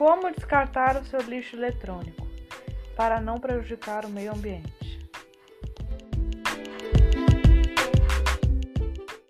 Como descartar o seu lixo eletrônico para não prejudicar o meio ambiente?